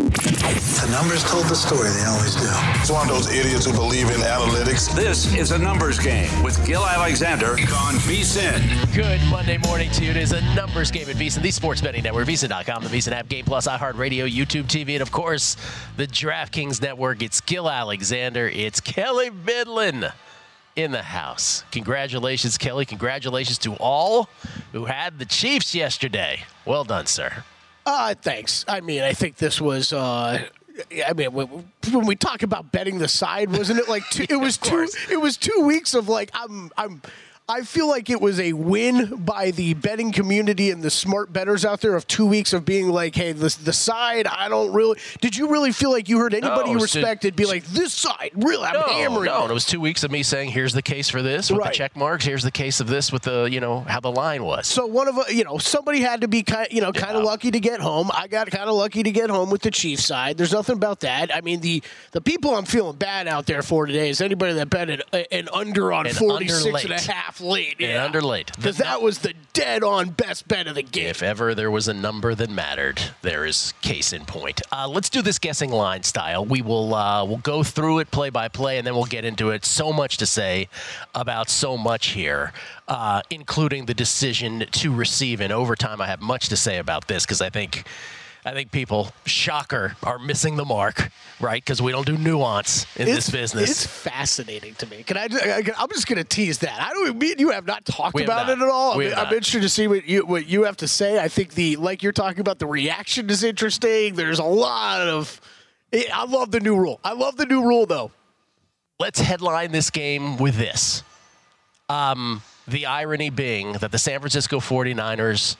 The numbers told the story, they always do. It's one of those idiots who believe in analytics. This is a numbers game with Gill Alexander on VSIN. Good Monday morning to you. It is a numbers game at VSIN, the sports betting network, VSIN.com, the VSIN app, Game Plus, iHeartRadio, YouTube TV, and of course, the DraftKings network. It's Gill Alexander. It's Kelley Bydlon in the house. Congratulations, Kelley. Congratulations to all who had the Chiefs yesterday. Well done, sir. Uh, thanks. I mean, I think this was. Uh, I mean, when we talk about betting the side, wasn't it like two, it was two? It was two weeks of like I'm I'm I feel like it was a win by the betting community and the smart betters out there of two weeks of being like, hey, the, the side, I don't really. Did you really feel like you heard anybody no, you respected two, be like, this side, really, I'm no, hammering? No, it was two weeks of me saying, here's the case for this with right. the check marks. Here's the case of this with the, you know, how the line was. So one of, uh, you know, somebody had to be kind, you know, kind of yeah. lucky to get home. I got kind of lucky to get home with the Chiefs side. There's nothing about that. I mean, the the people I'm feeling bad out there for today is anybody that betted an under on an 46 under and a half late. Yeah. And under late. Because that was the dead on best bet of the game. If ever there was a number that mattered, there is case in point. Uh, let's do this guessing line style. We will uh, we'll go through it play by play, and then we'll get into it. So much to say about so much here, uh, including the decision to receive in overtime. I have much to say about this because I think I think people, shocker, are missing the mark, right? Because we don't do nuance in it's, this business. It's fascinating to me. Can I? I'm just going to tease that. I don't. Me and you have not talked we about not. it at all. I'm, I'm interested to see what you what you have to say. I think the like you're talking about the reaction is interesting. There's a lot of. I love the new rule. I love the new rule though. Let's headline this game with this. Um, the irony being that the San Francisco 49ers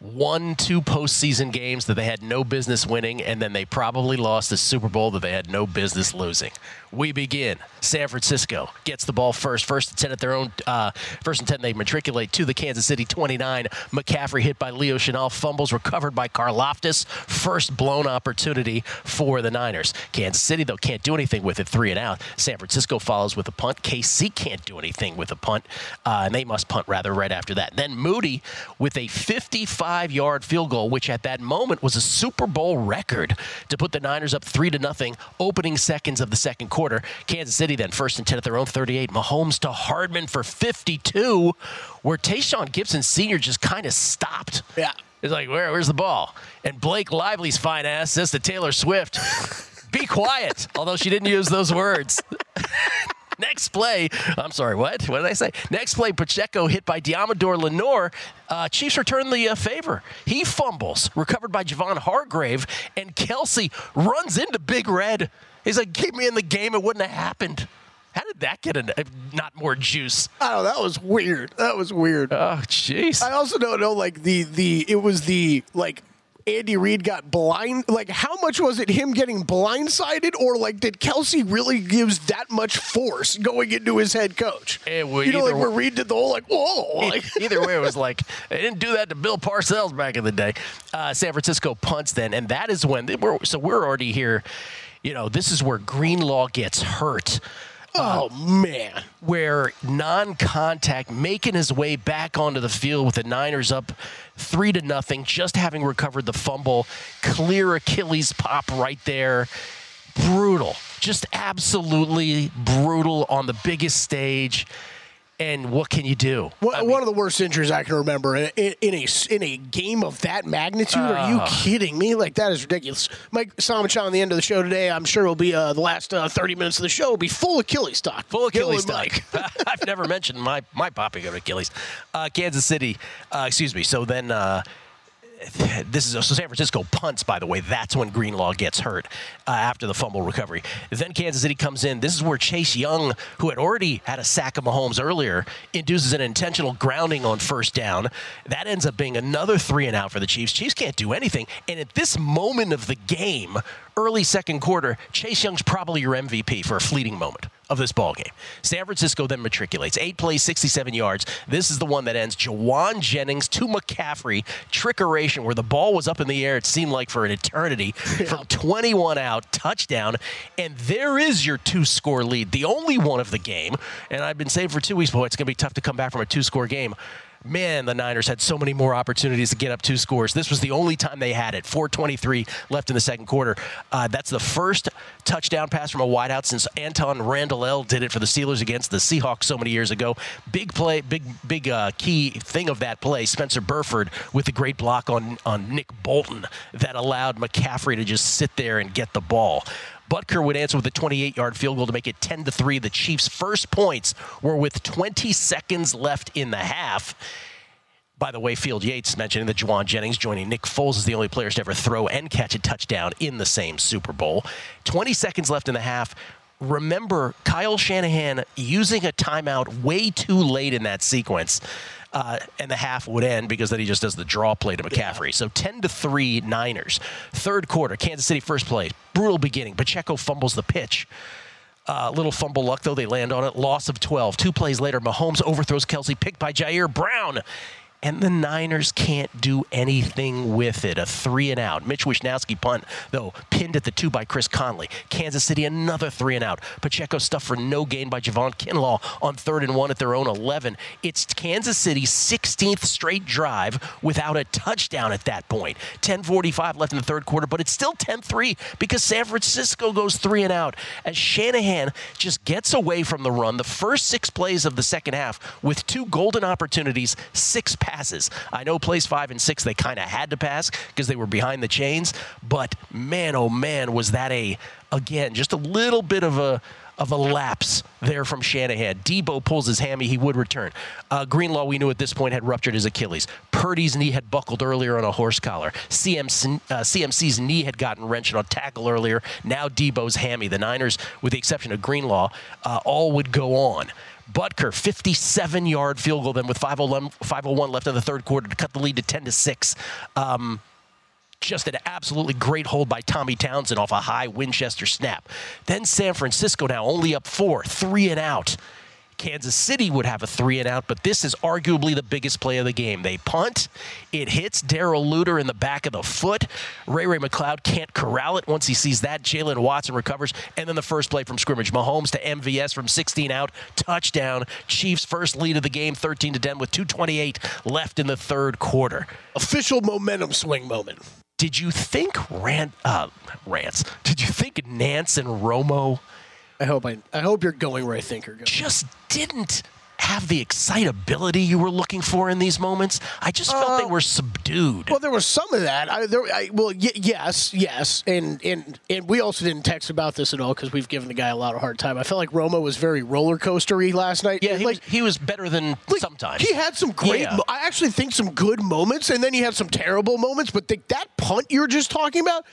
won two postseason games that they had no business winning, and then they probably lost the Super Bowl that they had no business losing. We begin. San Francisco gets the ball first. First and 10 at their own. Uh, first and 10, they matriculate to the Kansas City 29. McCaffrey hit by Leo Chenal. Fumbles recovered by Karlaftis. First blown opportunity for the Niners. Kansas City, though, can't do anything with it. Three and out. San Francisco follows with a punt. KC can't do anything with a punt, uh, and they must punt rather right after that. Then Moody with a 55 yard field goal, which at that moment was a Super Bowl record to put the Niners up three to nothing, opening seconds of the second quarter. Kansas City then first and 10 at their own 38. Mahomes to Hardman for 52, where Tashaun Gipson Sr. just kind of stopped. Yeah. It's like, Where, where's the ball? And Blake Lively's fine ass says to Taylor Swift, be quiet, although she didn't use those words. Next play, I'm sorry, what? What did I say? Next play, Pacheco hit by Deommodore Lenoir. Uh, Chiefs return the uh, favor. He fumbles, recovered by Javon Hargrave, and Kelce runs into Big Red He's like, keep me in the game. It wouldn't have happened. How did that get a, not more juice? Oh, that was weird. That was weird. Oh, jeez. I also don't know, like the the it was the like Andy Reid got blind. Like, how much was it him getting blindsided, or like did Kelce really gives that much force going into his head coach? It would you know, like either where Reid did the whole like, whoa, like Either way, it was like they didn't do that to Bill Parcells back in the day. Uh, San Francisco punts then, and that is when they we're, so we're already here. You know, this is where Greenlaw gets hurt. Uh, oh man. where non-contact making his way back onto the field with the Niners up three to nothing, just having recovered the fumble, clear Achilles pop right there. Brutal, just absolutely brutal on the biggest stage. And what can you do? One, one of the worst injuries I can remember in, in, in a in a game of that magnitude. Are you kidding me? Like that is ridiculous. Mike Samachan on the end of the show today. I'm sure will be uh, the last uh, 30 minutes of the show will be full Achilles talk. Full Achilles talk. I've never mentioned my my popping of Achilles. Uh, Kansas City, uh, excuse me. So then. This is so San Francisco punts, by the way. That's when Greenlaw gets hurt uh, after the fumble recovery. Then Kansas City comes in. This is where Chase Young, who had already had a sack of Mahomes earlier, induces an intentional grounding on first down. That ends up being another three and out for the Chiefs. Chiefs can't do anything. And at this moment of the game, early second quarter, Chase Young's probably your MVP for a fleeting moment of this ball game. San Francisco then matriculates. Eight plays, 67 yards. This is the one that ends Jauan Jennings to McCaffrey. Trickeration where the ball was up in the air, it seemed like for an eternity. From 21 out, touchdown. And there is your two score lead, the only one of the game. And I've been saying for two weeks, boy, it's going to be tough to come back from a two score game. Man, the Niners had so many more opportunities to get up two scores. This was the only time they had it. 4:23 left in the second quarter. Uh, that's the first touchdown pass from a wideout since Antwaan Randle El did it for the Steelers against the Seahawks so many years ago. Big play, big big uh, key thing of that play. Spencer Burford with the great block on on Nick Bolton that allowed McCaffrey to just sit there and get the ball. Butker would answer with a 28-yard field goal to make it 10 to 3. The Chiefs' first points were with 20 seconds left in the half. By the way, Field Yates mentioning that Jauan Jennings joining Nick Foles is the only players to ever throw and catch a touchdown in the same Super Bowl. 20 seconds left in the half. Remember Kyle Shanahan using a timeout way too late in that sequence. Uh, and the half would end because then he just does the draw play to McCaffrey. So 10 to 3 Niners. Third quarter, Kansas City first play. Brutal beginning. Pacheco fumbles the pitch. Uh, little fumble luck, though. They land on it. Loss of 12. Two plays later, Mahomes overthrows Kelce, picked by Ji'Ayir Brown. And the Niners can't do anything with it. A three and out. Mitch Wishnowsky punt, though, pinned at the two by Chris Conley. Kansas City, another three and out. Pacheco stuffed for no gain by Javon Kinlaw on third and one at their own 11. It's Kansas City's 16th straight drive without a touchdown at that point. 10:45 left in the third quarter, but it's still 10-3 because San Francisco goes three and out as Shanahan just gets away from the run. The first six plays of the second half with two golden opportunities, six passes. I know plays five and six they kind of had to pass because they were behind the chains, but man, oh man, was that a again just a little bit of a of a lapse there from Shanahan. Deebo pulls his hammy, he would return. Uh, Greenlaw, we knew at this point, had ruptured his Achilles. Purdy's knee had buckled earlier on a horse collar. CMC, uh, CMC's knee had gotten wrenched on a tackle earlier. Now Deebo's hammy. The Niners, with the exception of Greenlaw, uh, all would go on. Butker, 57 yard field goal, then with 501, 501 left in the third quarter to cut the lead to 10 to 6. Um, just an absolutely great hold by Tommy Townsend off a high Winchester snap. Then San Francisco now only up four, three and out. Kansas City would have a three and out, but this is arguably the biggest play of the game. They punt, it hits Darrell Luter in the back of the foot. Ray-Ray McCloud can't corral it once he sees that. Jaylen Watson recovers, and then the first play from scrimmage. Mahomes to MVS from 16 out, touchdown. Chiefs' first lead of the game, 13 to 10, with 2:28 left in the third quarter. Official momentum swing moment. Did you think Rant, uh, Rants? Did you think Nantz and Romo? I hope I, I hope you're going where I think you're going. just didn't have the excitability you were looking for in these moments. I just felt they uh, were subdued. Well, there was some of that. I, there, I, well, y- yes, yes, and and and we also didn't text about this at all because we've given the guy a lot of hard time. I felt like Romo was very roller coastery last night. yeah, he, like was, he was better than like, sometimes. he had some great. Yeah. mo- I actually think some good moments, and then he had some terrible moments. But the, that punt you were just talking about.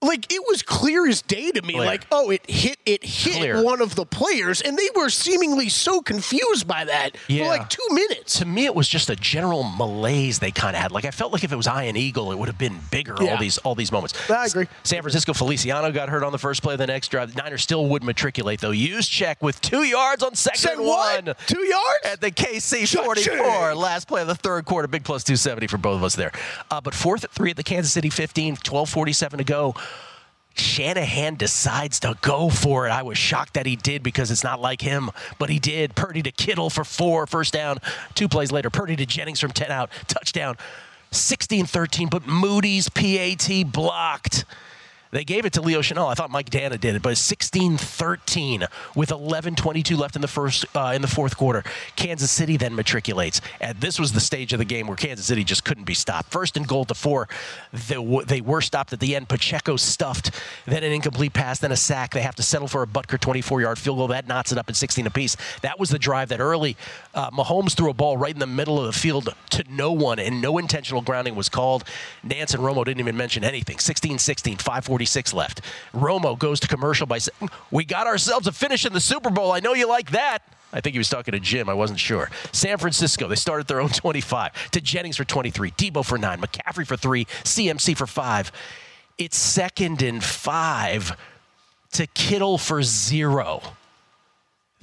Like it was clear as day to me. Clear. Like, oh, it hit it hit Clear. one of the players, and they were seemingly so confused by that Yeah. for like two minutes. To me, it was just a general malaise they kind of had. Like I felt like if it was Ian Eagle, it would have been bigger. Yeah. All these all these moments. I agree. San Francisco Feliciano got hurt on the first play of the next drive. The Niners still would matriculate though. Juszczyk with two yards on second Said and what? one. Two yards? at the KC 44. Last play of the third quarter, big plus 270 for both of us there. Uh, but fourth at three at the Kansas City 15, 12:47 to go. Shanahan decides to go for it. I was shocked that he did because it's not like him, but he did. Purdy to Kittle for four, first down. Two plays later, Purdy to Jennings from 10 out, touchdown. 16 13, but Moody's PAT blocked. They gave it to Leo Chenal. I thought Mike Danna did it, but 16-13 with 11:22 left in the first uh, in the fourth quarter. Kansas City then matriculates, and this was the stage of the game where Kansas City just couldn't be stopped. First and goal to four, they, w- they were stopped at the end. Pacheco stuffed, then an incomplete pass, then a sack. They have to settle for a Butker 24-yard field goal that knots it up at 16 apiece. That was the drive that early uh, Mahomes threw a ball right in the middle of the field to no one, and no intentional grounding was called. Nantz and Romo didn't even mention anything. 16-16, 5:46 left. Romo goes to commercial by saying, "We got ourselves a finish in the Super Bowl. I know you like that." I think he was talking to Jim. I wasn't sure. San Francisco, they started their own 25 to Jennings for 23, Deebo for nine, McCaffrey for three, CMC for five. It's second and five to Kittle for zero.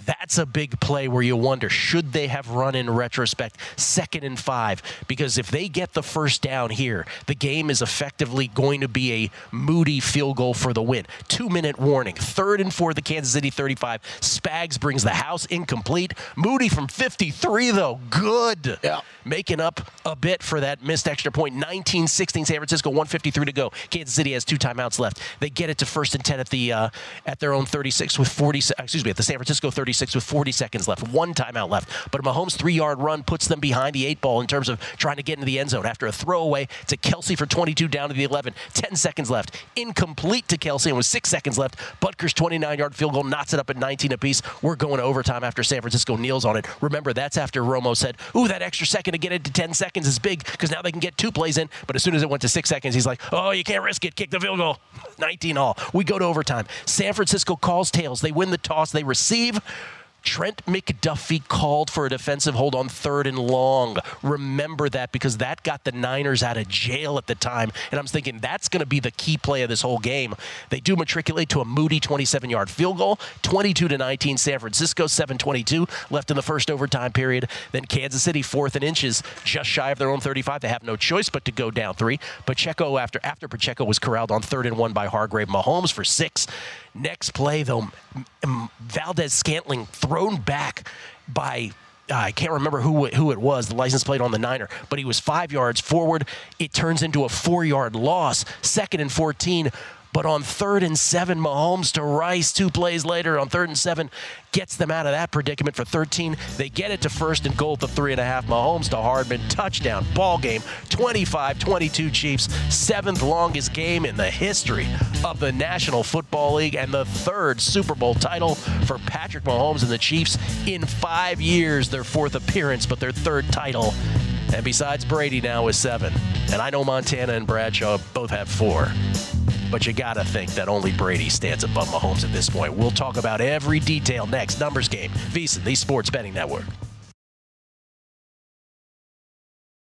That's a big play where you wonder should they have run in retrospect second and five? Because if they get the first down here, the game is effectively going to be a Moody field goal for the win. Two minute warning. Third and four, the Kansas City 35. Spags brings the house incomplete. Moody from 53, though. Good. Yeah. Making up a bit for that missed extra point. 19 16 San Francisco, 153 to go. Kansas City has two timeouts left. They get it to first and 10 at the uh, at their own 36 with 40, excuse me, at the San Francisco 36 with 40 seconds left. One timeout left. But Mahomes three yard run puts them behind the eight ball in terms of trying to get into the end zone. After a throwaway to Kelce for 22 down to the 11. 10 seconds left. Incomplete to Kelce and with six seconds left. Butker's 29 yard field goal knots it up at 19 apiece. We're going to overtime after San Francisco kneels on it. Remember, that's after Romo said, Ooh, that extra second to get it to 10 seconds is big because now they can get two plays in. But as soon as it went to six seconds, he's like, Oh, you can't risk it. Kick the field goal. 19 all. We go to overtime. San Francisco calls tails. They win the toss. They receive. Trent McDuffie called for a defensive hold on third and long. Remember that because that got the Niners out of jail at the time. And I'm thinking that's going to be the key play of this whole game. They do matriculate to a Moody 27 yard field goal, 22 to 19. San Francisco, 722 left in the first overtime period. Then Kansas City, fourth and inches, just shy of their own 35. They have no choice but to go down three. Pacheco, after, after Pacheco was corralled on third and one by Hargrave Mahomes for six. Next play, though, Valdes-Scantling thrown back by. uh, I can't remember who who it was, the license plate on the Niner, but he was five yards forward. It turns into a four yard loss, second and 14. But on third and seven, Mahomes to Rice, two plays later on third and seven, gets them out of that predicament for 13. They get it to first and goal at the three and a half. Mahomes to Hardman, touchdown, ball game, 25 22 Chiefs, seventh longest game in the history of the National Football League, and the third Super Bowl title for Patrick Mahomes and the Chiefs in five years, their fourth appearance, but their third title. And besides Brady now is seven. And I know Montana and Bradshaw both have four. But you gotta think that only Brady stands above Mahomes at this point. We'll talk about every detail next. Numbers game. VSiN, the Sports Betting Network.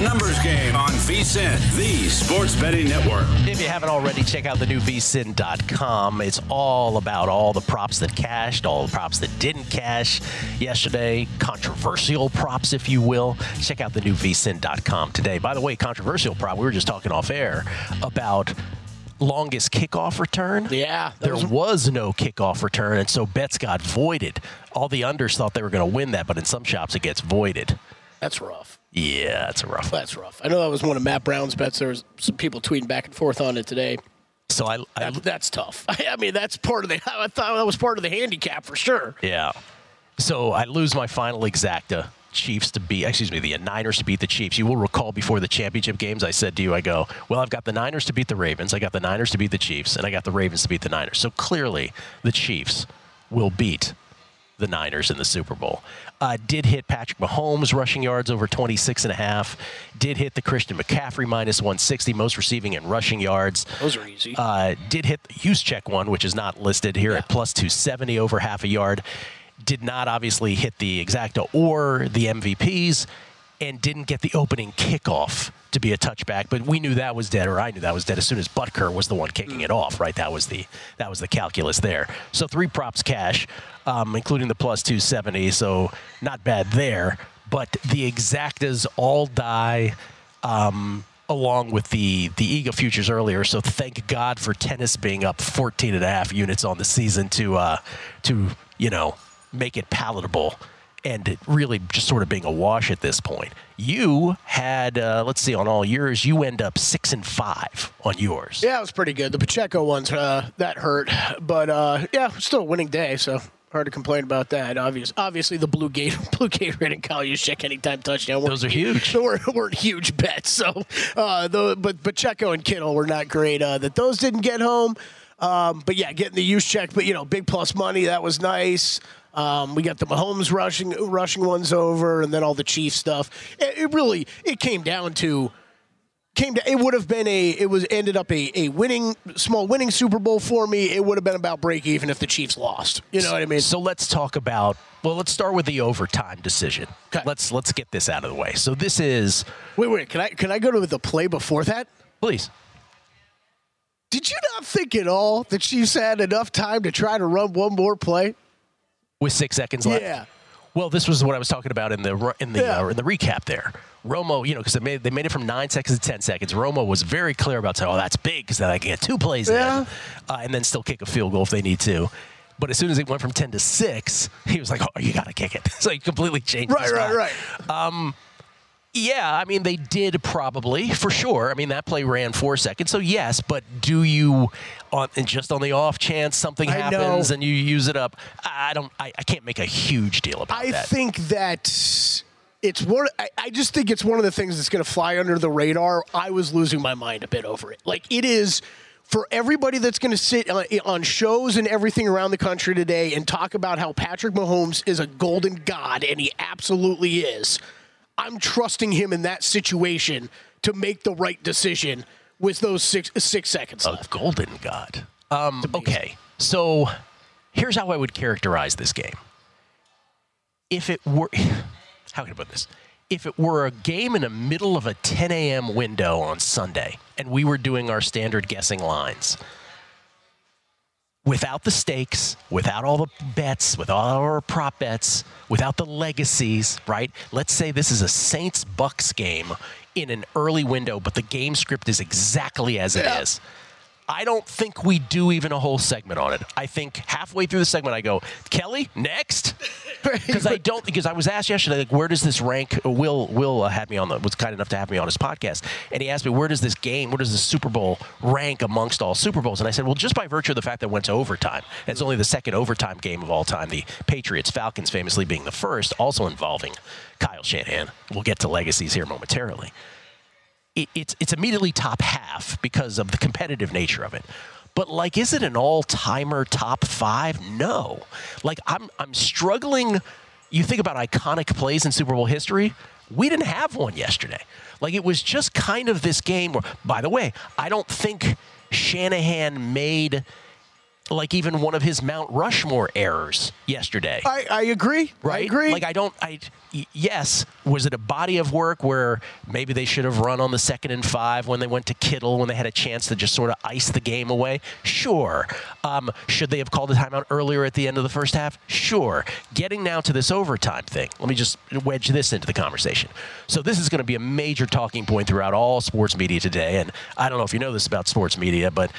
A numbers game on VSIN, the sports betting network. If you haven't already, check out the new vsin.com. It's all about all the props that cashed, all the props that didn't cash yesterday, controversial props, if you will. Check out the new vsin.com today. By the way, controversial prop, we were just talking off air about longest kickoff return. Yeah. There was... was... no kickoff return, and so bets got voided. All the unders thought they were going to win that, but in some shops it gets voided. That's rough. Yeah, that's rough. That's rough. I know that was one of Matt Brown's bets. There was some people tweeting back and forth on it today. So I, I that, that's tough. I mean, that's part of the. I thought that was part of the handicap for sure. Yeah. So I lose my final exacta Chiefs to beat, excuse me, the Niners to beat the Chiefs. You will recall before the championship games, I said to you, I go, well, I've got the Niners to beat the Ravens, I got the Niners to beat the Chiefs, and I got the Ravens to beat the Niners. So clearly, the Chiefs will beat the Niners in the Super Bowl. Uh, did hit Patrick Mahomes rushing yards over 26 and a half. Did hit the Christian McCaffrey minus 160, most receiving and rushing yards. Those are easy. Uh, did hit the Juszczyk one, which is not listed here yeah. at plus 270 over half a yard did not obviously hit the exacta or the MVPs and didn't get the opening kickoff to be a touchback, but we knew that was dead, or I knew that was dead as soon as Butker was the one kicking it off. Right, that was the that was the calculus there. So three props cash, um, including the plus two seventy. So not bad there, but the exactas all die. Um, along with the the EGA futures earlier. So thank God for tennis being up 14 and a half units on the season to uh, to you know make it palatable and really just sort of being a wash at this point. You had, uh, let's see, on all yours, you end up six and five on yours. Yeah, it was pretty good. The Pacheco ones uh, that hurt, but uh, yeah, still a winning day. So hard to complain about that. Obvious, obviously, the blue gate, blue gate rate and Kyle Juszczyk anytime touchdown. Those are huge. They weren't, weren't huge bets. So, uh, the, but Pacheco and Kittle were not great. Uh, that those didn't get home. Um, but yeah, getting the Juszczyk. but you know, big plus money that was nice. Um, we got the Mahomes rushing rushing ones over, and then all the Chiefs stuff. It, it really it came down to came to it would have been a it was ended up a, a winning small winning Super Bowl for me. It would have been about break even if the Chiefs lost. You know what I mean? So let's talk about well, let's start with the overtime decision. Okay. Let's let's get this out of the way. So this is wait wait can I can I go to the play before that? Please. Did you not think at all that Chiefs had enough time to try to run one more play? with six seconds left. Yeah. Well, this was what I was talking about in the in the yeah. uh, in the recap there. Romo, you know, because they made, they made it from nine seconds to ten seconds. Romo was very clear about saying, "Oh, that's big because then I can get two plays yeah. in, uh, and then still kick a field goal if they need to." But as soon as it went from 10 to 6, he was like, oh, you got to kick it. so he completely changed Right, right, right. Um, yeah, I mean, they did probably, for sure. I mean, that play ran four seconds. So, yes, but do you, on, and just on the off chance something I happens know. and you use it up, I don't, I, I can't make a huge deal about I that. I think that it's one. I, I just think it's one of the things that's going to fly under the radar. I was losing my mind a bit over it. Like it is for everybody that's going to sit on, shows and everything around the country today and talk about how Patrick Mahomes is a golden god, and he absolutely is. I'm trusting him in that situation to make the right decision with those six six seconds a golden god. Um, okay, so here's how I would characterize this game. If it were, how can I put this? If it were a game in the middle of a 10 a.m. window on Sunday, and we were doing our standard guessing lines, without the stakes, without all the bets, without our prop bets, without the legacies, right? Let's say this is a Saints Bucks game in an early window, but the game script is exactly as it is. I don't think we do even a whole segment on it. I think halfway through the segment, I go, Kelley, next, because I don't. Because I was asked yesterday, like, where does this rank? Will Will uh, had me on the was kind enough to have me on his podcast, and he asked me, where does this game, where does the Super Bowl rank amongst all Super Bowls? And I said, well, just by virtue of the fact that it went to overtime, it's only the second overtime game of all time. The Patriots Falcons famously being the first, also involving Kyle Shanahan. We'll get to legacies here momentarily it, it's it's immediately top half because of the competitive nature of it. But like, is it an all-timer top five? No. Like, I'm I'm struggling. You think about iconic plays in Super Bowl history. We didn't have one yesterday. Like, it was just kind of this game where, by the way, I don't think Shanahan made like even one of his Mount Rushmore errors yesterday I, I agree. right? I agree. Like I don't. I yes. Was it a body of work where maybe they should have run on the second and five when they went to Kittle when they had a chance to just sort of ice the game away? Sure. Um, should they have called a timeout earlier at the end of the first half? Sure. Getting now to this overtime thing. Let me just wedge this into the conversation. So this is going to be a major talking point throughout all sports media today, and I don't know if you know this about sports media, but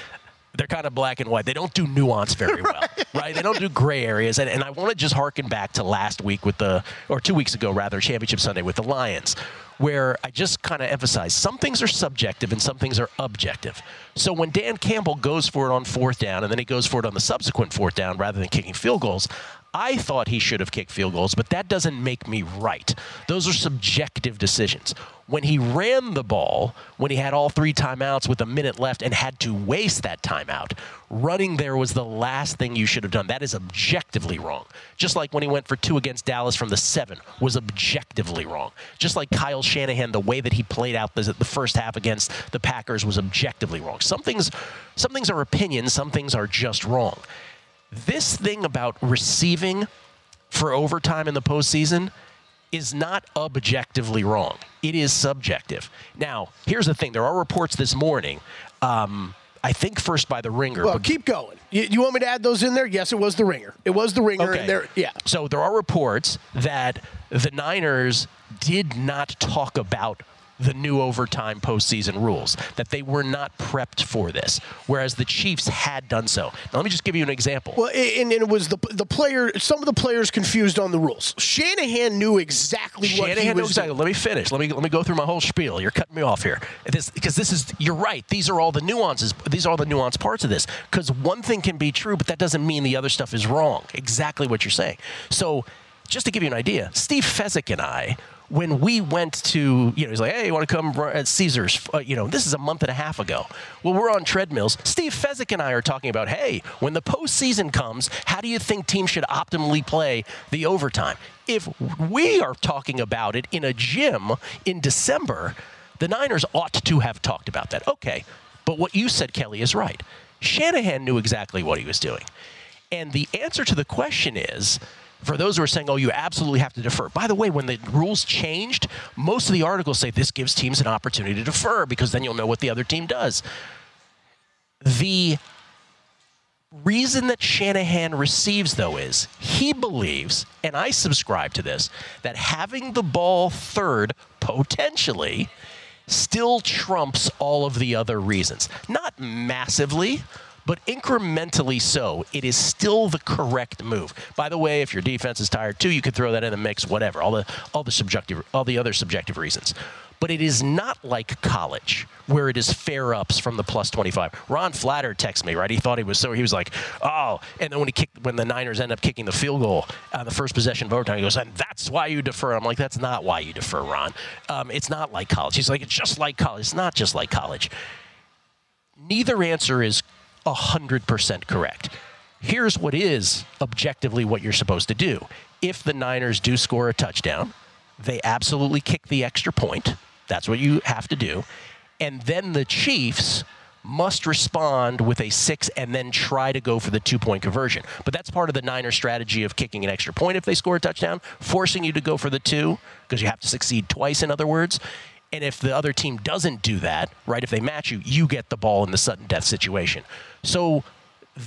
they're kind of black and white. They don't do nuance very well, right? They don't do gray areas. And, and I want to just harken back to last week with the, or two weeks ago rather, Championship Sunday with the Lions, where I just kind of emphasized some things are subjective and some things are objective. So when Dan Campbell goes for it on fourth down and then he goes for it on the subsequent fourth down rather than kicking field goals, I thought he should have kicked field goals, but that doesn't make me right. Those are subjective decisions. When he ran the ball, when he had all three timeouts with a minute left and had to waste that timeout, running there was the last thing you should have done. That is objectively wrong. Just like when he went for two against Dallas from the seven was objectively wrong. Just like Kyle Shanahan, the way that he played out the, the first half against the Packers was objectively wrong. Some things, some things are opinions, some things are just wrong. This thing about receiving for overtime in the postseason is not objectively wrong. It is subjective. Now, here's the thing: there are reports this morning. Um, I think first by the Ringer. well, keep going. You, you want me to add those in there? Yes, it was the ringer. It was the ringer. Okay. There, yeah. So there are reports that the Niners did not talk about the new overtime postseason rules, that they were not prepped for this, whereas the Chiefs had done so. Now, let me just give you an example. Well, and, and it was the the player. Some of the players confused on the rules. Shanahan knew exactly what he Shanahan was knew exactly. Let me finish. Let me let me go through my whole spiel. You're cutting me off here. This because this is you're right. These are all the nuances. These are all the nuanced parts of this. Because one thing can be true, but that doesn't mean the other stuff is wrong. Exactly what you're saying. So, just to give you an idea, Steve Fezzik and I. When we went to, you know, he's like, hey, you want to come at Caesars? Uh, you know, this is a month and a half ago. Well, we're on treadmills. Steve Fezzik and I are talking about, hey, when the postseason comes, how do you think teams should optimally play the overtime? If we are talking about it in a gym in December, the Niners ought to have talked about that. Okay, but what you said, Kelley, is right. Shanahan knew exactly what he was doing. And the answer to the question is for those who are saying, oh, you absolutely have to defer. By the way, when the rules changed, most of the articles say this gives teams an opportunity to defer because then you'll know what the other team does. The reason that Shanahan receives, though, is he believes, and I subscribe to this, that having the ball third potentially still trumps all of the other reasons. Not massively, but incrementally so, it is still the correct move. By the way, if your defense is tired too, you could throw that in the mix. Whatever, all the all the subjective, all the other subjective reasons. But it is not like college where it is fair ups from the plus 25. Ron Flatter texted me, right? He thought he was so, he was like, oh. And then when he kicked, when the Niners end up kicking the field goal on the first possession of overtime, he goes, and that's why you defer. I'm like, that's not why you defer, Ron. Um, it's not like college. He's like, it's just like college. It's not just like college. Neither answer is 100% correct. Here's what is objectively what you're supposed to do. If the Niners do score a touchdown, they absolutely kick the extra point. That's what you have to do. And then the Chiefs must respond with a six and then try to go for the two point conversion. But that's part of the Niners strategy of kicking an extra point if they score a touchdown, forcing you to go for the two, because you have to succeed twice, in other words. And if the other team doesn't do that, right, if they match you, you get the ball in the sudden death situation. So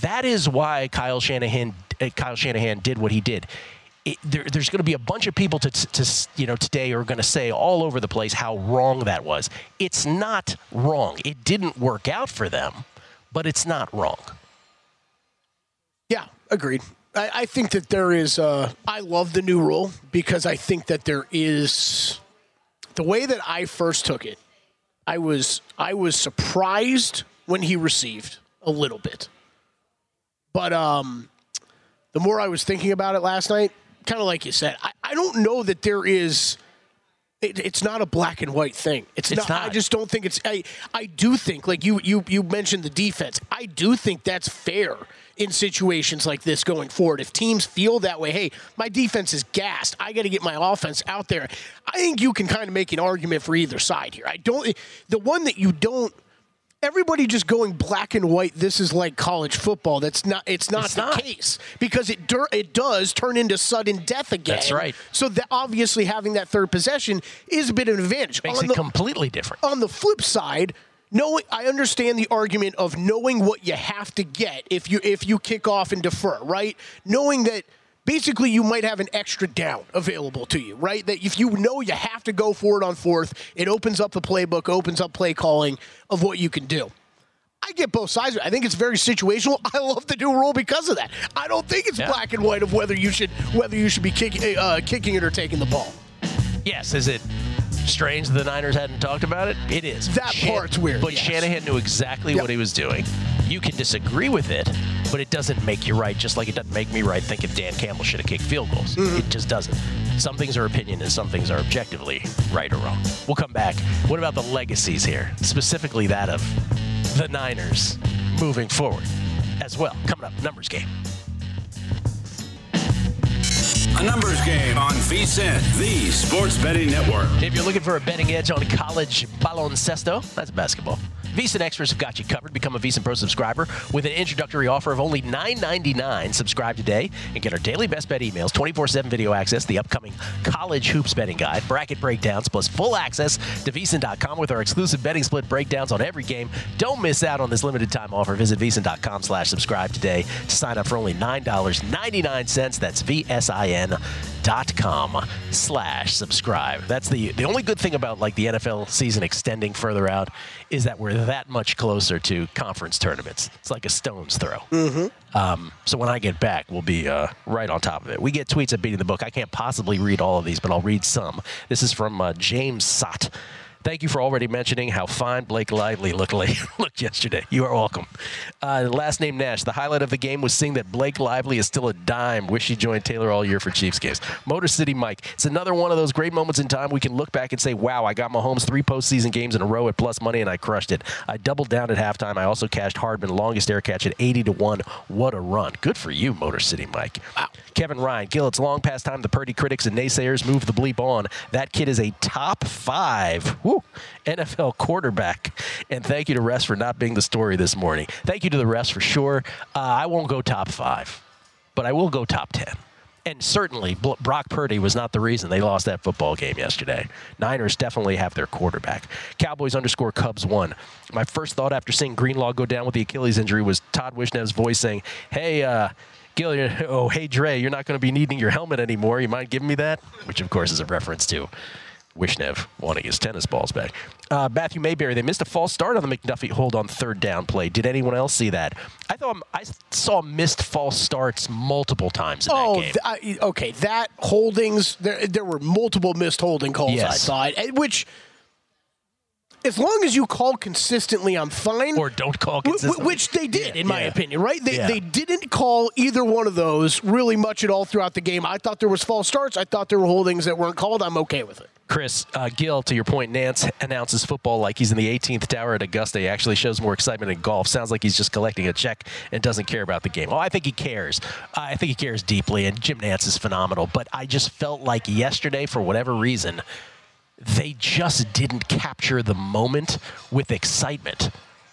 that is why Kyle Shanahan, uh, Kyle Shanahan did what he did. It, there, there's going to be a bunch of people to, to you know today are going to say all over the place how wrong that was. It's not wrong. It didn't work out for them, but it's not wrong. Yeah, agreed. I, I think that there is. Uh, I love the new rule because I think that there is the way that I first took it. I was I was surprised when he received a little bit, but um, the more I was thinking about it last night, kind of like you said, I, I don't know that there is. It, it's not a black and white thing. It's, It's not, I just don't think it's. I I do think like you you you mentioned the defense. I do think that's fair in situations like this going forward. If teams feel that way, hey, my defense is gassed. I got to get my offense out there. I think you can kind of make an argument for either side here. I don't. The one that you don't everybody just going black and white this is like college football that's not it's not It's the not. case because it dur- it does turn into sudden death again That's right. so that obviously having that third possession is a bit of an advantage Makes On it the- completely different. on the flip side knowing I understand the argument of knowing what you have to get if you if you kick off and defer, right? Knowing that basically you might have an extra down available to you, right? That if you know you have to go for it on fourth, it opens up the playbook, opens up play calling of what you can do. I get both sides. I think it's very situational. I love the new rule because of that. I don't think it's Yeah. black and white of whether you should whether you should be kicking uh, kicking it or taking the ball. Yes, is it strange the Niners hadn't talked about it? It is. That part's weird, But yes. Shanahan knew exactly what he was doing. You can disagree with it, but it doesn't make you right, just like it doesn't make me right thinking Dan Campbell should have kicked field goals. Mm-hmm. It just doesn't. Some things are opinion and some things are objectively right or wrong. We'll come back. What about the legacies here? Specifically that of the Niners moving forward as well. Coming up, numbers game. A numbers game on VSIN, the sports betting network. If you're looking for a betting edge on college baloncesto, that's basketball. VSiN experts have got you covered. Become a VSiN Pro subscriber with an introductory offer of only $9.99. Subscribe today and get our daily best bet emails, 24/7 video access, the upcoming college hoops betting guide, bracket breakdowns, plus full access to VSiN.com with our exclusive betting split breakdowns on every game. Don't miss out on this limited time offer. Visit VSiN.com/subscribe today to sign up for only $9.99. That's VSIN dot com slash subscribe. That's the the only good thing about like the NFL season extending further out is that we're that much closer to conference tournaments. It's like a stone's throw. Mm-hmm. Um, so when I get back, we'll be uh, right on top of it. We get tweets at beating the book. I can't possibly read all of these, but I'll read some. This is from uh, James Sott. Thank you for already mentioning how fine Blake Lively looked, looked yesterday. You are welcome. Uh, last name Nash. The highlight of the game was seeing that Blake Lively is still a dime. Wish he joined Taylor all year for Chiefs games. Motor City Mike. It's another one of those great moments in time we can look back and say, wow, I got Mahomes three postseason games in a row at plus money and I crushed it. I doubled down at halftime. I also cashed Hardman longest air catch at 80 to 1. What a run. Good for you, Motor City Mike. Wow. Kevin Ryan. Gill, it's long past time the Purdy critics and naysayers move the bleep on. That kid is a top five woo, NFL quarterback. And thank you to Rest for not being the story this morning. Thank you to the Rest for sure. Uh, I won't go top five, but I will go top 10. And certainly, Brock Purdy was not the reason they lost that football game yesterday. Niners definitely have their quarterback. Cowboys underscore Cubs one. My first thought after seeing Greenlaw go down with the Achilles injury was Todd Wishnev's voice saying, "Hey, uh, Gill, oh hey Dre, you're not going to be needing your helmet anymore. You mind giving me that?" Which of course is a reference to Wishnev wanting his tennis balls back. Uh, Matthew Mayberry, they missed a false start on the McDuffie hold on third down play. Did anyone else see that? I thought I saw missed false starts multiple times in oh, that game. th- I- okay. That holdings, there, there were multiple missed holding calls, I Yes. thought, and which, as long as you call consistently, I'm fine. Or don't call consistently. Which they did, in my Yeah. opinion, right? They, Yeah. they didn't call either one of those really much at all throughout the game. I thought there was false starts. I thought there were holdings that weren't called. I'm okay with it. Chris uh, Gill, to your point, Nantz announces football like he's in the 18th tower at Augusta. He actually shows more excitement in golf. Sounds like he's just collecting a check and doesn't care about the game. Well, I think he cares. I think he cares deeply, and Jim Nantz is phenomenal. But I just felt like yesterday, for whatever reason, they just didn't capture the moment with excitement.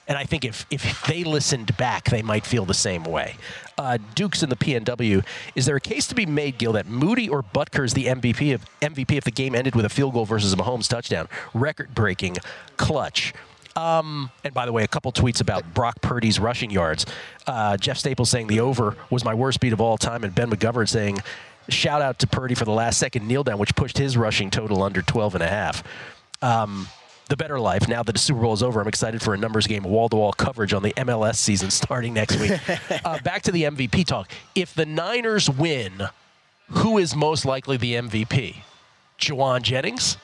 And I think if, if they listened back, they might feel the same way. Uh, Dukes in the PNW. Is there a case to be made, Gill, that Moody or Butker is the MVP of MVP if the game ended with a field goal versus a Mahomes touchdown? Record breaking, clutch. Um, and by the way, a couple tweets about Brock Purdy's rushing yards. Uh, Jeff Staples saying the over was my worst beat of all time, and Ben McGovern saying, shout out to Purdy for the last second kneel down, which pushed his rushing total under 12 and a half. Um, the better life. Now that the Super Bowl is over, I'm excited for a numbers game, wall to wall coverage on the MLS season starting next week. uh, back to the MVP talk. If the Niners win, who is most likely the MVP? Jauan Jennings?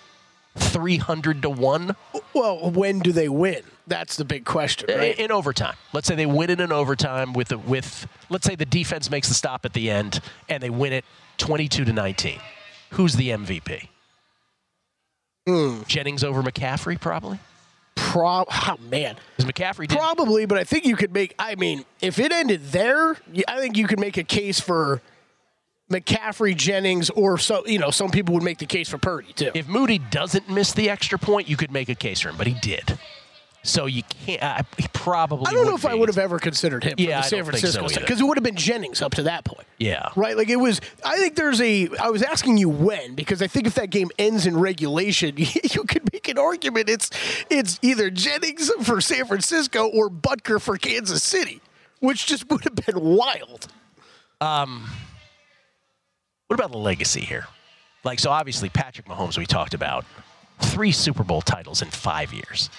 300 to 1 Well, when do they win? That's the big question, in, right? in overtime. Let's say they win it in overtime with the, with let's say the defense makes the stop at the end and they win it 22 to 19. Who's the MVP? Hmm. Jennings over McCaffrey probably? Pro- oh, man. Is McCaffrey did Probably, but I think you could make. I mean, if it ended there, I think you could make a case for McCaffrey, Jennings, or so. You know, some people would make the case for Purdy too. If Moody doesn't miss the extra point, you could make a case for him, but he did. So you can't. He probably. I don't know if I would have ever considered him Yeah, I for the San so Francisco because it would have been Jennings up to that point. Yeah. Right, like it was. I think there's a. I was asking you when because I think if that game ends in regulation, you could make an argument. It's it's either Jennings for San Francisco or Butker for Kansas City, which just would have been wild. Um, what about the legacy here? Like, so obviously Patrick Mahomes, we talked about three Super Bowl titles in five years.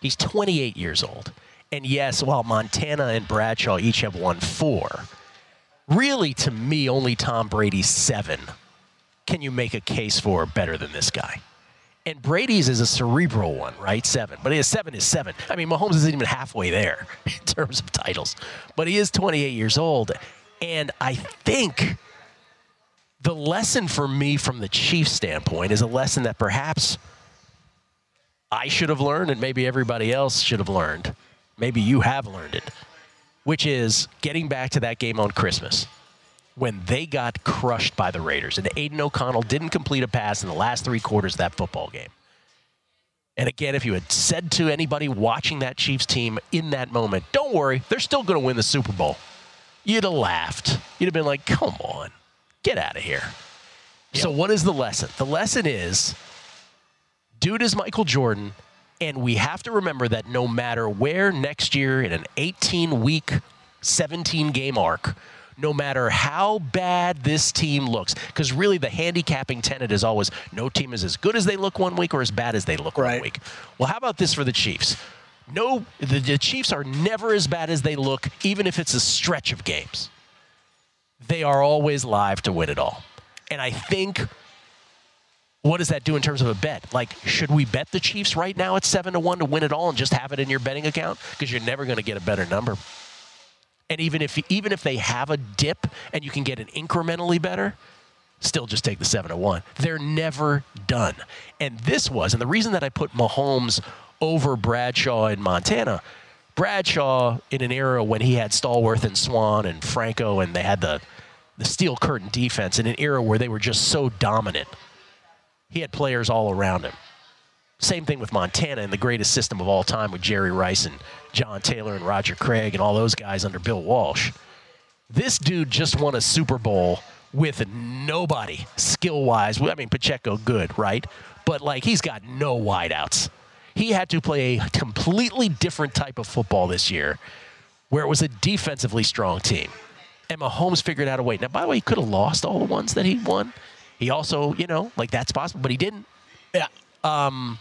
He's 28 years old. And yes, while Montana and Bradshaw each have won four, really to me, only Tom Brady's seven can you make a case for better than this guy. And Brady's is a cerebral one, right? Seven. But his seven is seven. I mean, Mahomes isn't even halfway there in terms of titles. But he is 28 years old. And I think the lesson for me from the Chiefs standpoint is a lesson that perhaps I should have learned and maybe everybody else should have learned. Maybe you have learned it, which is getting back to that game on Christmas when they got crushed by the Raiders and Aidan O'Connell didn't complete a pass in the last three quarters of that football game. And again, if you had said to anybody watching that Chiefs team in that moment, don't worry, they're still going to win the Super Bowl, you'd have laughed. You'd have been like, come on, get out of here. So, what is the lesson? The lesson is dude is Michael Jordan, and we have to remember that no matter where next year in an 18 week, 17 game arc, no matter how bad this team looks, because really the handicapping tenet is always no team is as good as they look one week or as bad as they look one week. Well, how about this for the Chiefs? No, the, the Chiefs are never as bad as they look, even if it's a stretch of games. They are always live to win it all. And I think what does that do in terms of a bet? Like, should we bet the Chiefs right now at seven to one to win it all and just have it in your betting account? Because you're never going to get a better number. And even if even if they have a dip and you can get an incrementally better, still just take the seven to one. They're never done. And this was, and the reason that I put Mahomes over Bradshaw in Montana, Bradshaw in an era when he had Stallworth and Swann and Franco and they had the the steel curtain defense in an era where they were just so dominant. He had players all around him. Same thing with Montana and the greatest system of all time with Jerry Rice and John Taylor and Roger Craig and all those guys under Bill Walsh. This dude just won a Super Bowl with nobody skill wise. I mean, Pacheco, good, right? But like, he's got no wideouts. He had to play a completely different type of football this year where it was a defensively strong team. And Mahomes figured out a way. Now, by the way, he could have lost all the ones that he won. He also, you know, like that's possible, but he didn't. Yeah. Um,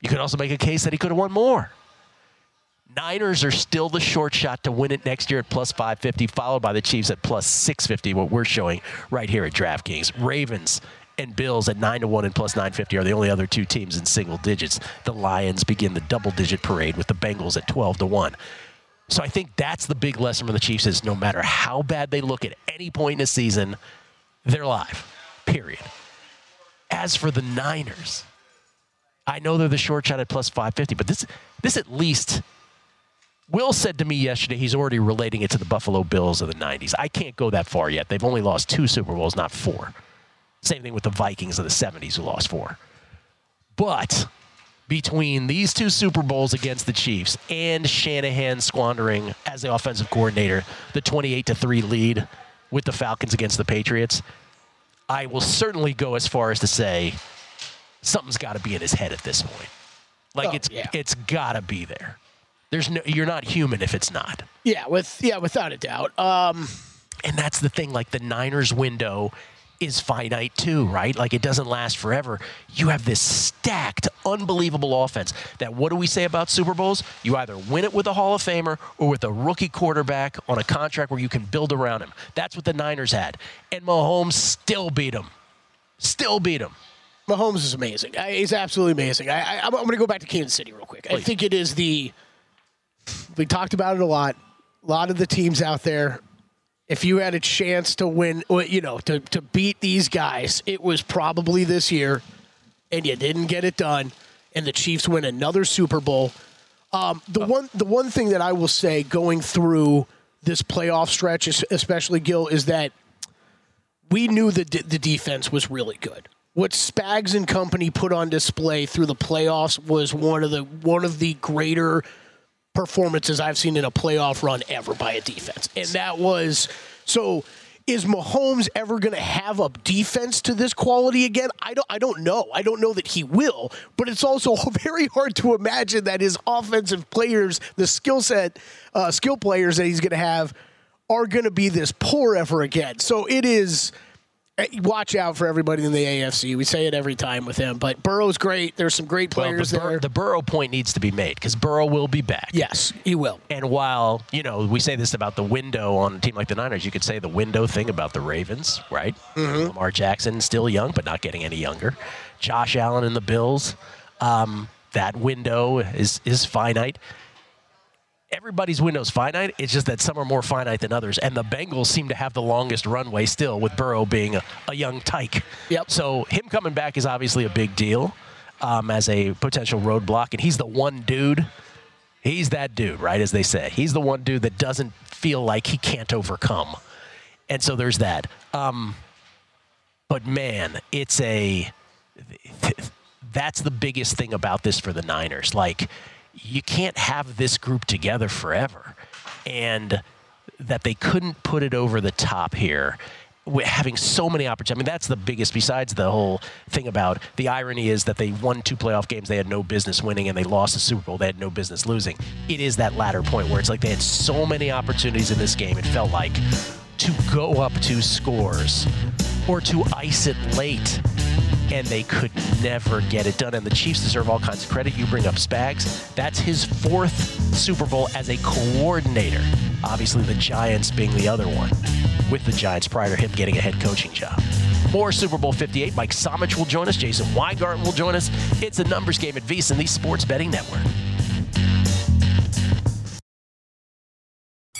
you could also make a case that he could have won more. Niners are still the short shot to win it next year at plus 550, followed by the Chiefs at plus 650, what we're showing right here at DraftKings. Ravens and Bills at 9 to 1 and plus 950 are the only other two teams in single digits. The Lions begin the double digit parade with the Bengals at 12 to 1. So I think that's the big lesson from the Chiefs is no matter how bad they look at any point in the season, they're live. Period. As for the Niners, I know they're the short shot at plus 550, but this this at least Will said to me yesterday he's already relating it to the Buffalo Bills of the 90s. I can't go that far yet. They've only lost two Super Bowls, not four. Same thing with the Vikings of the 70s who lost four. But between these two Super Bowls against the Chiefs and Shanahan squandering as the offensive coordinator the 28 to 3 lead with the Falcons against the Patriots, I will certainly go as far as to say something's got to be in his head at this point. Like Oh, it's yeah. it's got to be there. There's no you're not human if it's not. Yeah, with yeah, without a doubt. Um, and that's the thing. Like the Niners window is finite too, right? Like it doesn't last forever. You have this stacked, unbelievable offense. That what do we say about Super Bowls? You either win it with a Hall of Famer or with a rookie quarterback on a contract where you can build around him. That's what the Niners had, and Mahomes still beat them. Still beat them. Mahomes is amazing. I, he's absolutely amazing. I, I, I'm going to go back to Kansas City real quick. I think it is the. We talked about it a lot. A lot of the teams out there, if you had a chance to win, you know, to, to beat these guys, it was probably this year, and you didn't get it done, and the Chiefs win another Super Bowl. Um, the one, the one thing that I will say going through this playoff stretch, especially Gill, is that we knew that the defense was really good. What Spags and company put on display through the playoffs was one of the one of the greater performances I've seen in a playoff run ever by a defense. And that was so is Mahomes ever going to have a defense to this quality again? I don't I don't know. I don't know that he will, but it's also very hard to imagine that his offensive players, the skill set uh, skill players that he's going to have are going to be this poor ever again. So it is watch out for everybody in the AFC. We say it every time with him, but Burrow's great. There's some great players well, the, Bur- there. the Burrow point needs to be made because Burrow will be back. Yes, he will. And while, you know, we say this about the window on a team like the Niners, you could say the window thing about the Ravens, right? Mhm. Lamar Jackson, still young, but not getting any younger. Josh Allen and the Bills, um, that window is, is finite. Everybody's window is finite. It's just that some are more finite than others. And the Bengals seem to have the longest runway still, with Burrow being a, a young tyke. Yep. So him coming back is obviously a big deal um, as a potential roadblock. And he's the one dude He's that dude, right? As they say, he's the one dude that doesn't feel like he can't overcome, and so there's that. Um, but man, it's a that's the biggest thing about this for the Niners. Like, you can't have this group together forever, and that they couldn't put it over the top here. Having so many opportunities. I mean, that's the biggest, besides the whole thing about the irony is that they won two playoff games they had no business winning and they lost the Super Bowl they had no business losing. It is that latter point where it's like they had so many opportunities in this game, it felt like to go up two scores or to ice it late and they could never get it done. And the Chiefs deserve all kinds of credit. You bring up Spags. That's his fourth Super Bowl as a coordinator. Obviously, the Giants being the other one, with the Giants prior to him getting a head coaching job. More Super Bowl 58. Mike Somich will join us. Jason Weingarten will join us. It's a numbers game at VSiN, the Sports Betting Network.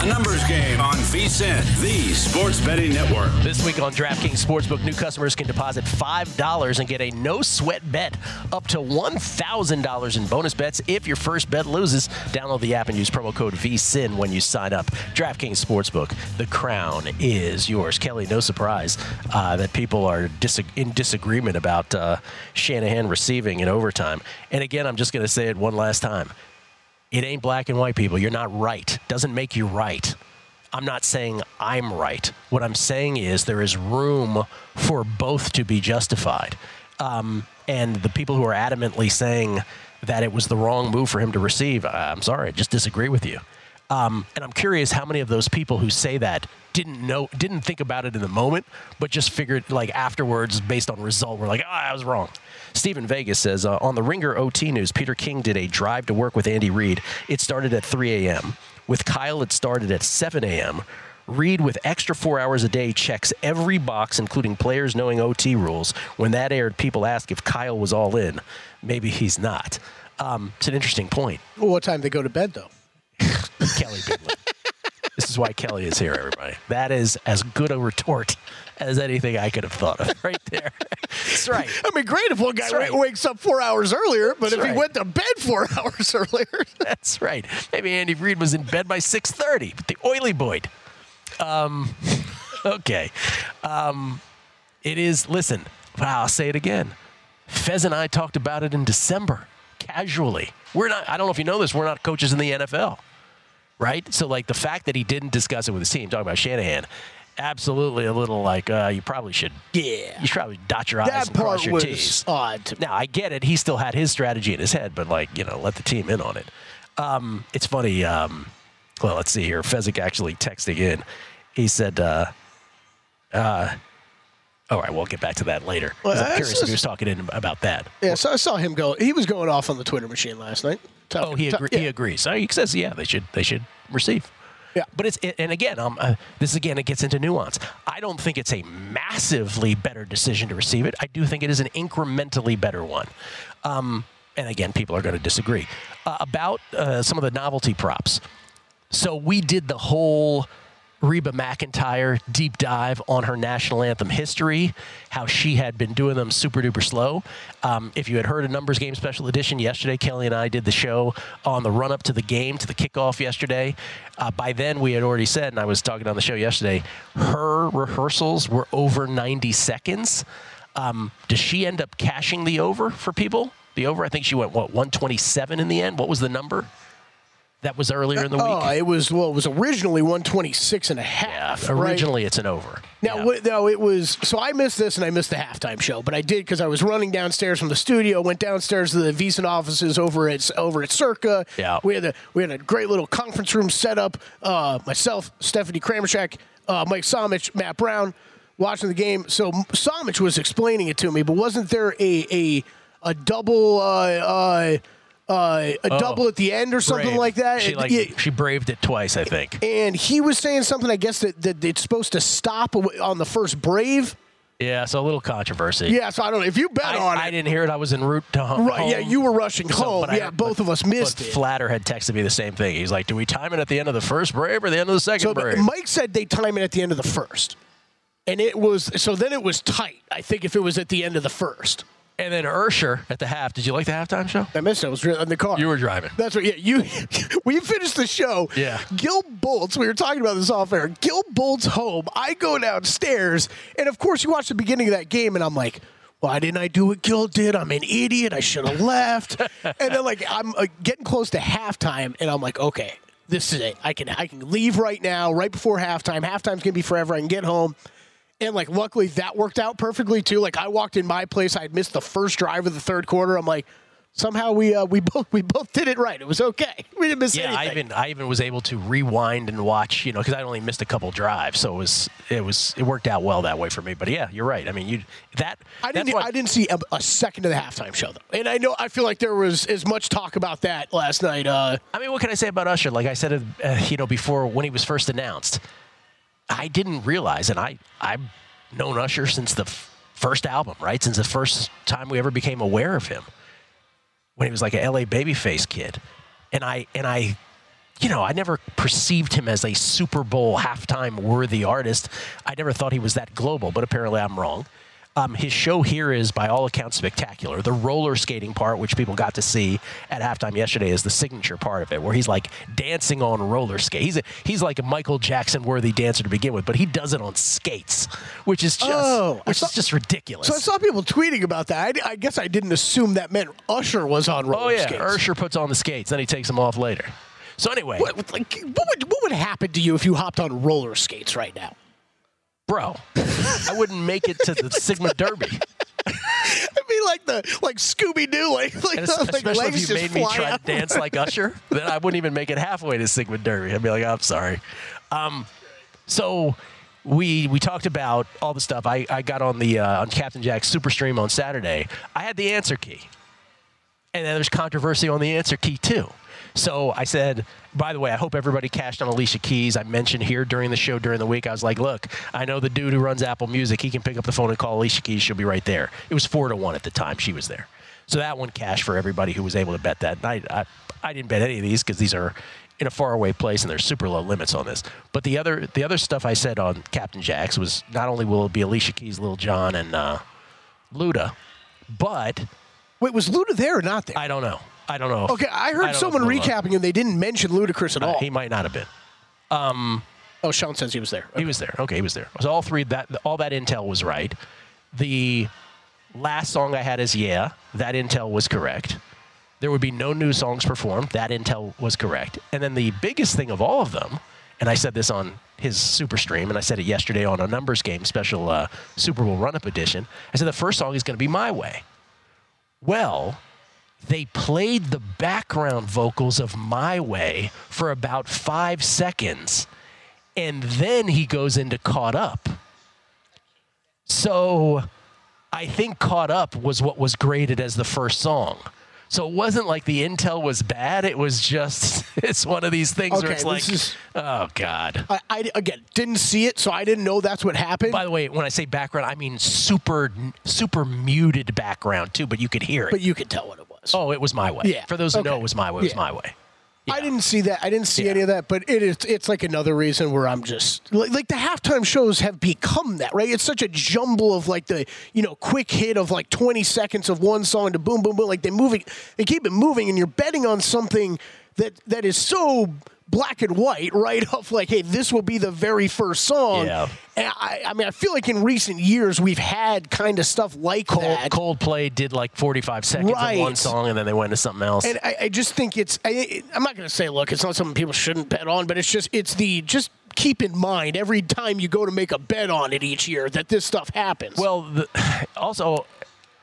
A numbers game on VSIN, the sports betting network. This week on DraftKings Sportsbook, new customers can deposit $5 and get a no sweat bet up to $1,000 in bonus bets if your first bet loses. Download the app and use promo code VSIN when you sign up. DraftKings Sportsbook, the crown is yours. Kelley, no surprise uh, that people are dis- in disagreement about uh, Shanahan receiving in overtime. And again, I'm just going to say it one last time. It ain't black and white people. You're not right. Doesn't make you right. I'm not saying I'm right. What I'm saying is there is room for both to be justified. Um, and the people who are adamantly saying that it was the wrong move for him to receive, I'm sorry, I just disagree with you. Um, and I'm curious how many of those people who say that didn't know, didn't think about it in the moment, but just figured like afterwards, based on result, we're like, oh, I was wrong. Stephen Vegas says uh, on the Ringer OT news, Peter King did a drive to work with Andy Reid. It started at 3 a.m. With Kyle, it started at 7 a.m. Reid, with extra four hours a day, checks every box, including players knowing OT rules. When that aired, people asked if Kyle was all in. Maybe he's not. Um, it's an interesting point. Well, what time they go to bed, though? Kelley Bydlon. this is why Kelley is here, everybody. That is as good a retort as anything I could have thought of right there. That's right. I mean, great if one guy right. wakes up four hours earlier, but That's if right. he went to bed four hours earlier. That's right. Maybe Andy Reid was in bed by 6.30, but the oily boy. Um, okay. Um, it is, listen, wow, I'll say it again. Fez and I talked about it in December, casually. We're not, I don't know if you know this, we're not coaches in the NFL right? So like the fact that he didn't discuss it with his team, talking about Shanahan, absolutely a little like uh, you probably should. Yeah, you should probably dot your that i's and cross your t's. Odd. Now I get it. He still had his strategy in his head, but like you know, let the team in on it. Um, it's funny. Um, well, let's see here. Fezzik actually texting in. He said, uh, uh, all right, we'll get back to that later. Well, I'm curious just, if he was talking in about that. Yeah, so I saw him go. He was going off on the Twitter machine last night. Talk, oh, he, agree, yeah. he agrees. So he says, yeah, they should they should receive. Yeah, but it's and again, um, uh, this again it gets into nuance. I don't think it's a massively better decision to receive it. I do think it is an incrementally better one. Um, and again, people are going to disagree uh, about uh, some of the novelty props. So we did the whole Reba McEntire deep dive on her national anthem history, how she had been doing them super duper slow. Um, if you had heard a numbers game special edition yesterday, Kelley and I did the show on the run up to the game, to the kickoff yesterday. Uh, by then, we had already said, and I was talking on the show yesterday, her rehearsals were over 90 seconds. Um, does she end up cashing the over for people? The over, I think she went, what, 127 in the end? What was the number? That was earlier in the week. Oh, it was well. It was originally 126 and a half. right? Originally, it's an over. Now, what, no, it was. So I missed this and I missed the halftime show, but I did because I was running downstairs from the studio. Went downstairs to the VSiN offices over at over at Circa. Yeah. we had a we had a great little conference room set up. Uh, myself, Stephanie Kramerchak, uh, Mike Somich, Matt Brown, watching the game. So Somich was explaining it to me, but wasn't there a a a double? Uh, a Oh, double at the end or something brave. like that. She like yeah, she braved it twice, I think. and he was saying something. I guess that, that it's supposed to stop on the first brave. Yeah, so a little controversy. Yeah, so I don't know if you bet I, on it. I didn't hear it. I was en route to home. Right, yeah, you were rushing home. but I- Yeah, both of us missed but it. Flatter had texted me the same thing. He's like, "Do we time it at the end of the first brave or the end of the second So brave?" Mike said they time it at the end of the first, and it was so then it was tight. I think if it was at the end of the first. And then Usher at the half. Did you like the halftime show? I missed it. I was in the car. You were driving. That's right. Yeah, you. we finished the show. Yeah. Gill Bolts. We were talking about this off air. Gill Bolts home. I go downstairs, and of course, you watch the beginning of that game, and I'm like. Why didn't I do what Gill did? I'm an idiot. I should have left. and then, like, I'm uh, getting close to halftime, and I'm like, okay, this is it. I can I can leave right now, right before halftime. Halftime's gonna be forever. I can get home. And like, luckily that worked out perfectly too. Like, I walked in my place. I had missed the first drive of the third quarter. I'm like, somehow we uh, we both we both did it right. It was okay. We didn't miss Yeah, I even I even was able to rewind and watch, you know, because I only missed a couple drives, so it was it was it worked out well that way for me. But yeah, you're right. I mean, you that I didn't. I didn't see a, a second of the halftime show though, and I know I feel like there was as much talk about that last night. Uh, I mean, what can I say about Usher? Like I said, uh, you know, before when he was first announced, I didn't realize, and I I've known Usher since the f- first album, right? Since the first time we ever became aware of him, when he was like a LA Babyface kid, and I and I. You know, I never perceived him as a Super Bowl halftime worthy artist. I never thought he was that global, but apparently I'm wrong. Um, his show here is, by all accounts, spectacular. The roller skating part, which people got to see at halftime yesterday, is the signature part of it, where he's like dancing on roller skates. He's, a, he's like a Michael Jackson worthy dancer to begin with, but he does it on skates, which is just, Oh, which saw- is just ridiculous. so I saw people tweeting about that. I, I guess I didn't assume that meant Usher was on roller oh yeah, skates. Usher puts on the skates, then he takes them off later. So anyway, What, like, what would what would happen to you if you hopped on roller skates right now? Bro, I wouldn't make it to the Sigma Derby. It'd be like the like Scooby Doo, like like, And like especially legs if you made me try out. to dance like Usher, then I wouldn't even make it halfway to Sigma Derby. I'd be like, I'm sorry. Um, so we we talked about all the stuff. I, I got on the uh, on Captain Jack's Super Stream on Saturday. I had the answer key, and then there's controversy on the answer key too. So I said, by the way, I hope everybody cashed on Alicia Keys. I mentioned here during the show during the week, I was like, look, I know the dude who runs Apple Music. He can pick up the phone and call Alicia Keys. She'll be right there. It was four to one at the time she was there. So that one cashed for everybody who was able to bet that. And I, I, I didn't bet any of these because these are in a faraway place and there's super low limits on this. But the other the other stuff I said on Captain Jack's was not only will it be Alicia Keys, Lil Jon, and uh, Luda, but Wait, was Luda there or not there? I don't know. I don't know. Okay, I heard if someone recapping and they didn't mention Ludacris at Uh, all. he might not have been. Um, oh, Sean says he was there. He was there. Okay, he was there. So all three that all that intel was right. The last song I had is yeah. That intel was correct. There would be no new songs performed. That intel was correct. And then the biggest thing of all of them, and I said this on his super stream, and I said it yesterday on a numbers game special uh, Super Bowl run up edition. I said the first song is going to be My Way. Well, they played the background vocals of My Way for about five seconds, and then he goes into Caught Up. So I think Caught Up was what was graded as the first song. So it wasn't like the intel was bad. It was just, it's one of these things where it's like, is- oh, God. I, I again didn't see it, so I didn't know that's what happened. By the way, when I say background, I mean super, super muted background too, but you could hear it. But you could tell what it was. Oh, it was my way. Yeah, For those who know it was my way, it was my way. I didn't see that. I didn't see any of that, but it is. It's like another reason where I'm just like, like the halftime shows have become that, right? It's such a jumble of like the you know quick hit of like 20 seconds of one song to boom, boom, boom. Like they moving, they keep it moving, and you're betting on something that that is so black and white, right? Of like, hey, this will be the very first song. Yeah. And I, I mean, I feel like in recent years we've had kind of stuff like Cold, that. Coldplay did like 45 seconds Right. of one song and then they went to something else. And I, I just think it's. I, I'm not going to say, look, it's not something people shouldn't bet on, but it's just it's the just keep in mind every time you go to make a bet on it each year that this stuff happens. Well, the, also,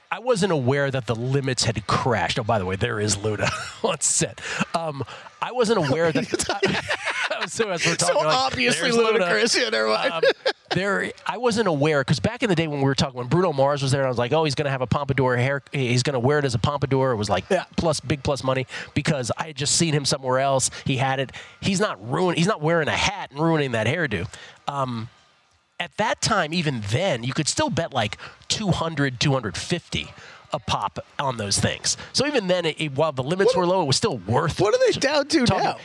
I wasn't aware that the limits had crashed. Oh, by the way, there is Luda on set. Um, I wasn't aware that. so as we're So talking, like, obviously Ludacris. Yeah, never mind. Um, there, I wasn't aware because back in the day when we were talking, when Bruno Mars was there, I was like, oh, he's going to have a pompadour hair. He's going to wear it as a pompadour. It was like plus big plus money because I had just seen him somewhere else. He had it. He's not ruin. He's not wearing a hat and ruining that hairdo. Um, at that time, even then, you could still bet like 200, 250 a pop on those things. So even then, it, it- while the limits were low, it was still worth. What are they down to talking- now?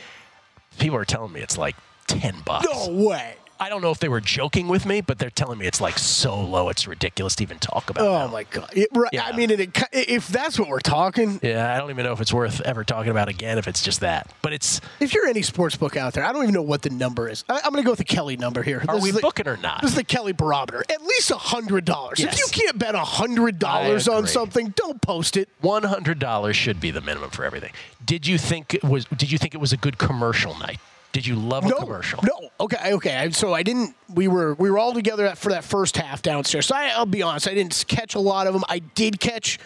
People are telling me it's like 10 bucks. No way. I don't know if they were joking with me, but they're telling me it's like so low, it's ridiculous to even talk about. Oh my god! It, right, I mean, it, it, if that's what we're talking, Yeah, I don't even know if it's worth ever talking about again if it's just that. But it's if you're any sports book out there, I don't even know what the number is. I, I'm going to go with the Kelley number here. Are This we the- booking or not? This is the Kelley barometer. At least a hundred dollars. If you can't bet a hundred dollars on something, don't post it. one hundred dollars should be the minimum for everything. Did you think it was? Did you think it was a good commercial night? Did you love a No, commercial? no. Okay, okay. So I didn't. We were we were all together for that first half downstairs. So I, I'll be honest, I didn't catch a lot of them. I did catch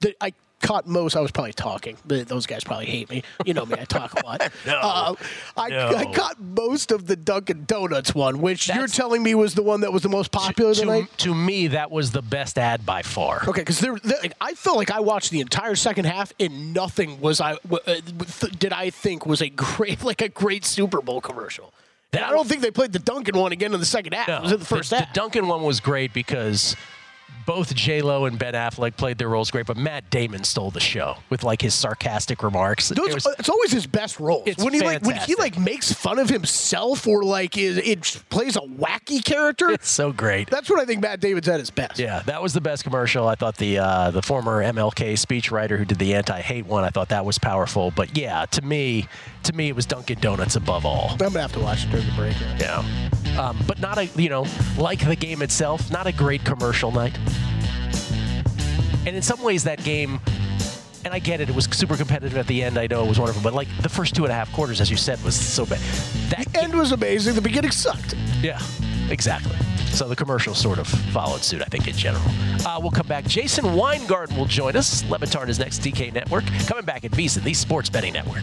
the. I caught most. I was probably talking. The, those guys probably hate me. You know me. I talk a lot. No. Uh, I, No. I caught most of the Dunkin' Donuts one, which you're telling me was the one that was the most popular to, tonight. to me, that was the best ad by far. Okay, because there, there- like, I felt like I watched the entire second half and nothing was I uh, th- did I think was a great like a great Super Bowl commercial. I don't think they played the Dunkin' one again in the second half. No, it was in the first half. The Dunkin' one was great because both J Lo and Ben Affleck played their roles great, but Matt Damon stole the show with like his sarcastic remarks. It was- it's always his best roles. It's when he like when he like makes fun of himself or like is, it plays a wacky character. It's so great. That's what I think Matt Damon's at his best. Yeah, that was the best commercial. I thought the uh, the former MLK speechwriter who did the anti-hate one, I thought that was powerful. But yeah, to me, to me, it was Dunkin' Donuts above all. I'm gonna have to watch it during the break. Yeah, um, but not a you know like the game itself, not a great commercial night. And in some ways, that game, and I get it, it was super competitive at the end. I know it was wonderful, but like the first two and a half quarters, as you said, was so bad. That The end was amazing. The beginning sucked. yeah, exactly. So the commercial sort of followed suit, I think, in general. Uh, we'll come back. Jason Weingarten will join us. Levitard is next. DK Network coming back at VSiN, the Sports Betting Network.